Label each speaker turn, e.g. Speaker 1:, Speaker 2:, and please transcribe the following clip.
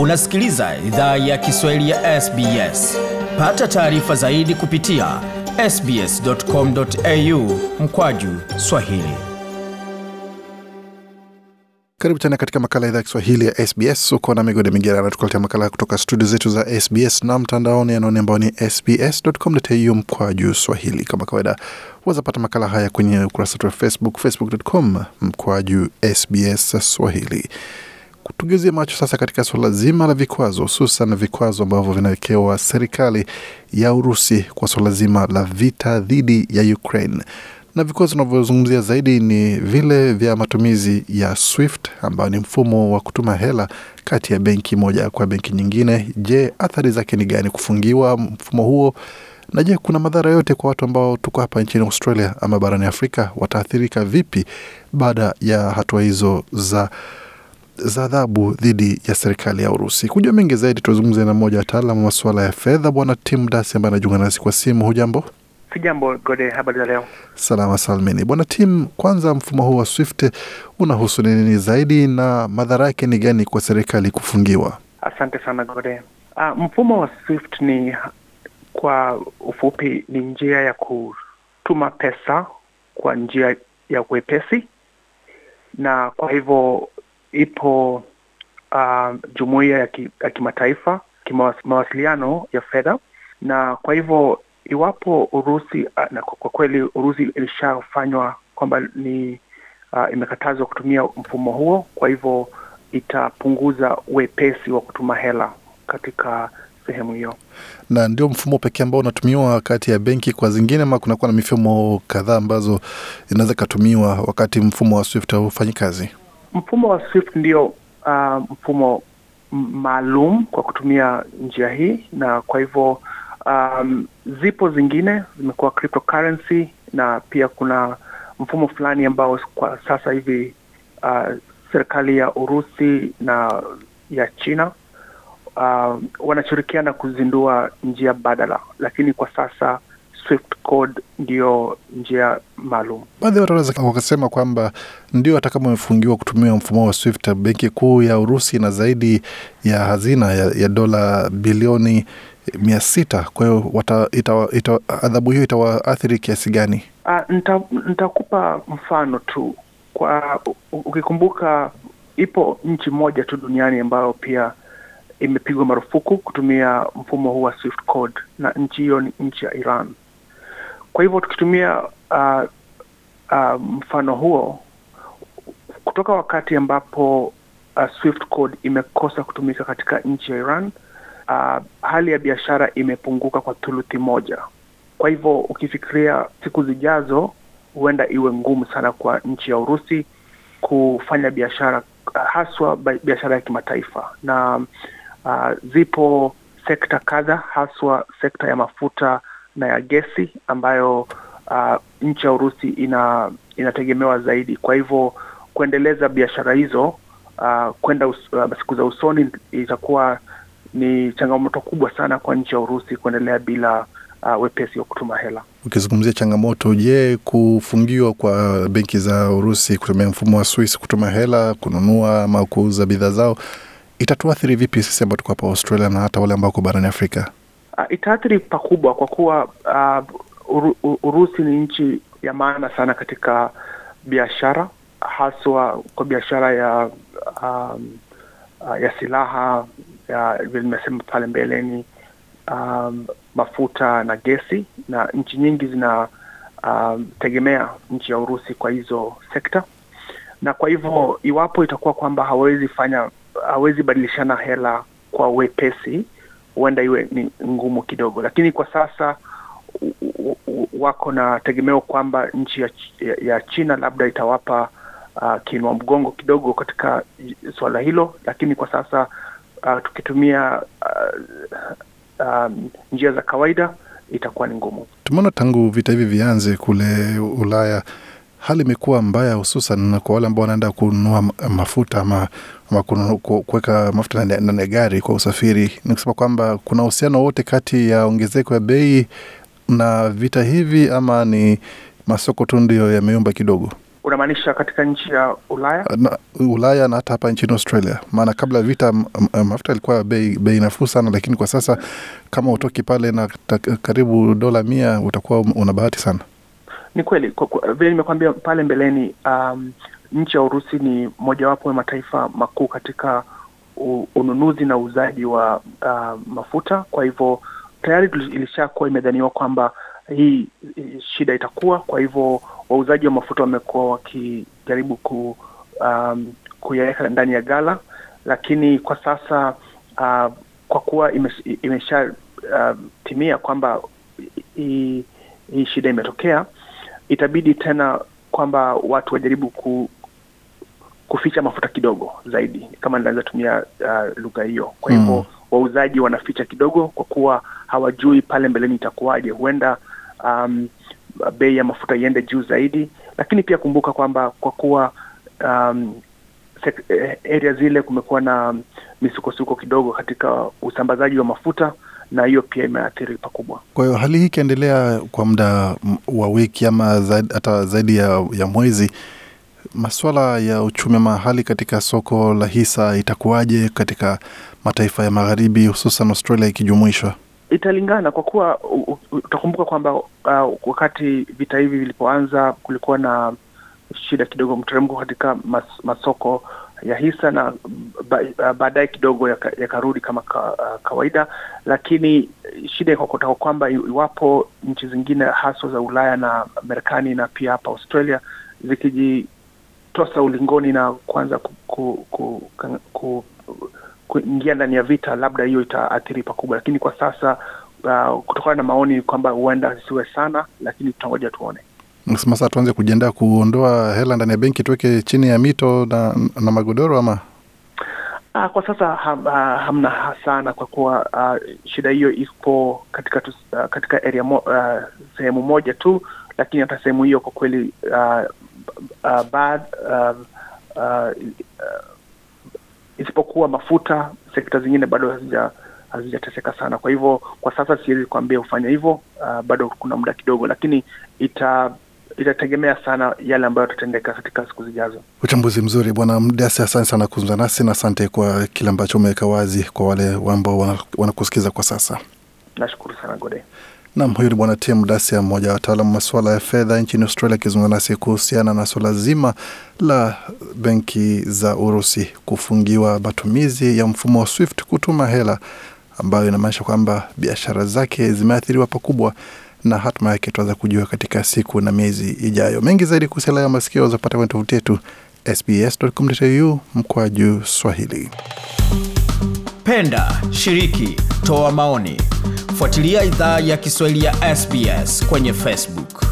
Speaker 1: Unasikiliza idhaa ya Kiswahili ya SBS. Pata taarifa zaidi kupitia sbs.com.au mkwaju swahili.
Speaker 2: Karibu tena katika makala idhaa ya Kiswahili ya SBS. Uko na migode migerana, tukuletea makala kutoka studio zetu za SBS na mtandaoni anaone ambao ni sbs.com.au mkwaju swahili. Kama kawaida, wazapata makala haya kwenye ukurasa wetu wa Facebook, facebook.com mkwaju SBS swahili. Tugeuzie macho sasa katika suala zima la vikwazo, hususan vikwazo ambavyo vinawekewa serikali ya Urusi kwa suala zima la vita dhidi ya Ukraine na vikwazo tunavyozungumzia zaidi ni vile vya matumizi ya SWIFT ambayo ni mfumo wa kutuma hela kati ya benki moja kwa benki nyingine. Je, athari zake ni gani kufungiwa mfumo huo? Na je, kuna madhara yote kwa watu ambao tuko hapa nchini Australia ama barani Afrika? Wataathirika vipi baada ya hatua hizo za za adhabu dhidi ya serikali ya Urusi. Kujua mengi zaidi, tuzungumze na mmoja wa wataalam wa masuala ya fedha, Bwana Tim Dasi ambaye anajiunga nasi kwa simu. Hujambo?
Speaker 3: Sijambo Gode, habari za leo?
Speaker 2: Salama salmini. Bwana Tim, kwanza mfumo huu wa SWIFT unahusu nini zaidi na madhara yake ni gani kwa serikali kufungiwa?
Speaker 3: Asante sana Gode. Uh, mfumo wa SWIFT ni kwa ufupi ni njia ya kutuma pesa kwa njia ya wepesi, na kwa hivyo ipo uh, jumuiya ya, ki, ya kimataifa kimawasiliano ya fedha, na kwa hivyo iwapo Urusi na kwa kweli Urusi ilishafanywa kwamba ni uh, imekatazwa kutumia mfumo huo, kwa hivyo itapunguza wepesi wa kutuma hela katika sehemu hiyo.
Speaker 2: Na ndio mfumo pekee ambao unatumiwa kati ya benki kwa zingine, ama kunakuwa na mifumo kadhaa ambazo inaweza ikatumiwa wakati mfumo wa SWIFT haufanyi kazi?
Speaker 3: Mfumo wa SWIFT ndio uh, mfumo maalum kwa kutumia njia hii, na kwa hivyo um, zipo zingine zimekuwa cryptocurrency na pia kuna mfumo fulani ambao kwa sasa hivi uh, serikali ya Urusi na ya China uh, wanashirikiana kuzindua njia badala, lakini kwa sasa Swift code ndiyo njia maalum.
Speaker 2: Baadhi ya watu wanaweza wakasema kwamba ndio hata kama wamefungiwa kutumia mfumo wa Swift, benki kuu ya Urusi na zaidi ya hazina ya, ya dola bilioni mia sita. Kwa hiyo adhabu hiyo itawaathiri kiasi gani?
Speaker 3: Uh, nitakupa mfano tu kwa ukikumbuka, ipo nchi moja tu duniani ambayo pia imepigwa marufuku kutumia mfumo huu wa Swift code, na nchi hiyo ni nchi ya Iran. Kwa hivyo tukitumia uh, uh, mfano huo kutoka wakati ambapo uh, Swift code imekosa kutumika katika nchi ya Iran uh, hali ya biashara imepunguka kwa thuluthi moja. Kwa hivyo ukifikiria siku zijazo, huenda iwe ngumu sana kwa nchi ya Urusi kufanya biashara uh, haswa biashara ya kimataifa, na uh, zipo sekta kadha, haswa sekta ya mafuta na ya gesi ambayo uh, nchi ya Urusi ina inategemewa zaidi. Kwa hivyo kuendeleza biashara hizo uh, kwenda uh, siku za usoni itakuwa ni changamoto kubwa sana kwa nchi ya Urusi kuendelea bila uh, wepesi wa kutuma hela.
Speaker 2: Ukizungumzia changamoto, je, kufungiwa kwa benki za Urusi kutumia mfumo wa Swiss kutuma hela, kununua ama kuuza bidhaa zao itatuathiri vipi sisi ambao tuko hapa Australia na hata wale ambao ko barani Afrika?
Speaker 3: Uh, itaathiri pakubwa kwa kuwa uh, Urusi ni nchi ya maana sana katika biashara, haswa kwa biashara ya um, uh, ya silaha vile nimesema pale mbeleni, um, mafuta na gesi, na nchi nyingi zinategemea um, nchi ya Urusi kwa hizo sekta, na kwa hivyo iwapo itakuwa kwamba hawezi fanya hawezi badilishana hela kwa wepesi huenda iwe ni ngumu kidogo, lakini kwa sasa wako na tegemeo kwamba nchi ya, ya China labda itawapa uh, kiinua mgongo kidogo katika suala hilo, lakini kwa sasa uh, tukitumia uh, um, njia za kawaida itakuwa ni ngumu.
Speaker 2: Tumeona tangu vita hivi vianze kule Ulaya hali imekuwa mbaya, hususan kwa wale ambao wanaenda kununua mafuta ama, ama kuweka mafuta ndani ya gari kwa usafiri. Ni kusema kwamba kuna uhusiano wote kati ya ongezeko ya bei na vita hivi, ama ni masoko tu ndio yameyumba kidogo?
Speaker 3: Unamaanisha katika nchi ya Ulaya?
Speaker 2: na, Ulaya na hata hapa nchini Australia? Maana kabla ya vita mafuta yalikuwa bei, bei nafuu sana, lakini kwa sasa kama utoki pale na karibu dola mia utakuwa una bahati sana.
Speaker 3: Ni kweli vile nimekuambia pale mbeleni, um, nchi ya Urusi ni mojawapo ya mataifa makuu katika ununuzi na uuzaji wa uh, mafuta. Kwa hivyo tayari ilishakuwa imedhaniwa kwamba hii shida itakuwa. Kwa hivyo wauzaji wa mafuta wamekuwa wakijaribu ku, um, kuyaweka ndani ya gala, lakini kwa sasa uh, kwa kuwa imeshatimia, imesha uh, kwamba hii shida imetokea, itabidi tena kwamba watu wajaribu ku, kuficha mafuta kidogo zaidi, kama ninaweza tumia uh, lugha hiyo. Kwa hivyo
Speaker 2: Mm.
Speaker 3: wauzaji wanaficha kidogo, kwa kuwa hawajui pale mbeleni itakuwaje. Huenda um, bei ya mafuta iende juu zaidi, lakini pia kumbuka kwamba kwa kuwa um, eh, area zile kumekuwa na misukosuko kidogo katika usambazaji wa mafuta, na hiyo pia imeathiri pakubwa.
Speaker 2: Kwa hiyo hali hii ikiendelea kwa muda wa wiki ama zaidi, hata zaidi ya, ya mwezi, masuala ya uchumi ama hali katika soko la hisa itakuwaje katika mataifa ya magharibi, hususan Australia ikijumuishwa?
Speaker 3: Italingana kwa kuwa utakumbuka kwamba uh, wakati vita hivi vilipoanza kulikuwa na shida kidogo, mteremko katika mas, masoko ya hisa na baadaye kidogo yaka- yakarudi kama ka, uh, kawaida, lakini shida ikakotaka kwamba iwapo nchi zingine haswa za Ulaya na Marekani na pia hapa Australia zikijitosa ulingoni na kuanza ku, ku, ku, ku, kuingia ndani ya vita, labda hiyo itaathiri pakubwa, lakini kwa sasa uh, kutokana na maoni kwamba huenda isiwe sana, lakini tutangoja tuone.
Speaker 2: Sasa tuanze kujiandaa kuondoa hela ndani ya benki, tuweke chini ya mito na, na magodoro ama
Speaker 3: Uh, kwa sasa ham, uh, hamna sana kwa kuwa uh, shida hiyo ipo katika tu, uh, katika area mo, uh, sehemu moja tu, lakini hata sehemu hiyo kwa kweli uh, uh, bad uh, uh, isipokuwa mafuta, sekta zingine bado hazija hazijateseka sana. Kwa hivyo kwa sasa siwezi kuambia hufanya hivyo, uh, bado kuna muda kidogo, lakini ita itategemea sana yale ambayo yatatendeka katika siku zijazo.
Speaker 2: Uchambuzi mzuri Bwana Mdasi, asante sana kuzungumza nasi na asante kwa kile ambacho umeweka wazi kwa wale ambao wana- wanakusikiza kwa sasa.
Speaker 3: Nashukuru sana Gode.
Speaker 2: Nam, huyu ni Bwana Tim Dasia, mmoja wa wataalam masuala ya fedha nchini Australia, akizungumza nasi kuhusiana na suala zima la benki za Urusi kufungiwa matumizi ya mfumo wa SWIFT kutuma hela, ambayo inamaanisha kwamba biashara zake zimeathiriwa pakubwa na hatma yake tuweza kujua katika siku na miezi ijayo. Mengi zaidi kuhusiana na masikio zapata kwenye tovuti yetu sbs.com.au juu Swahili.
Speaker 1: Penda, shiriki, toa maoni. Fuatilia idhaa ya Kiswahili ya SBS kwenye Facebook.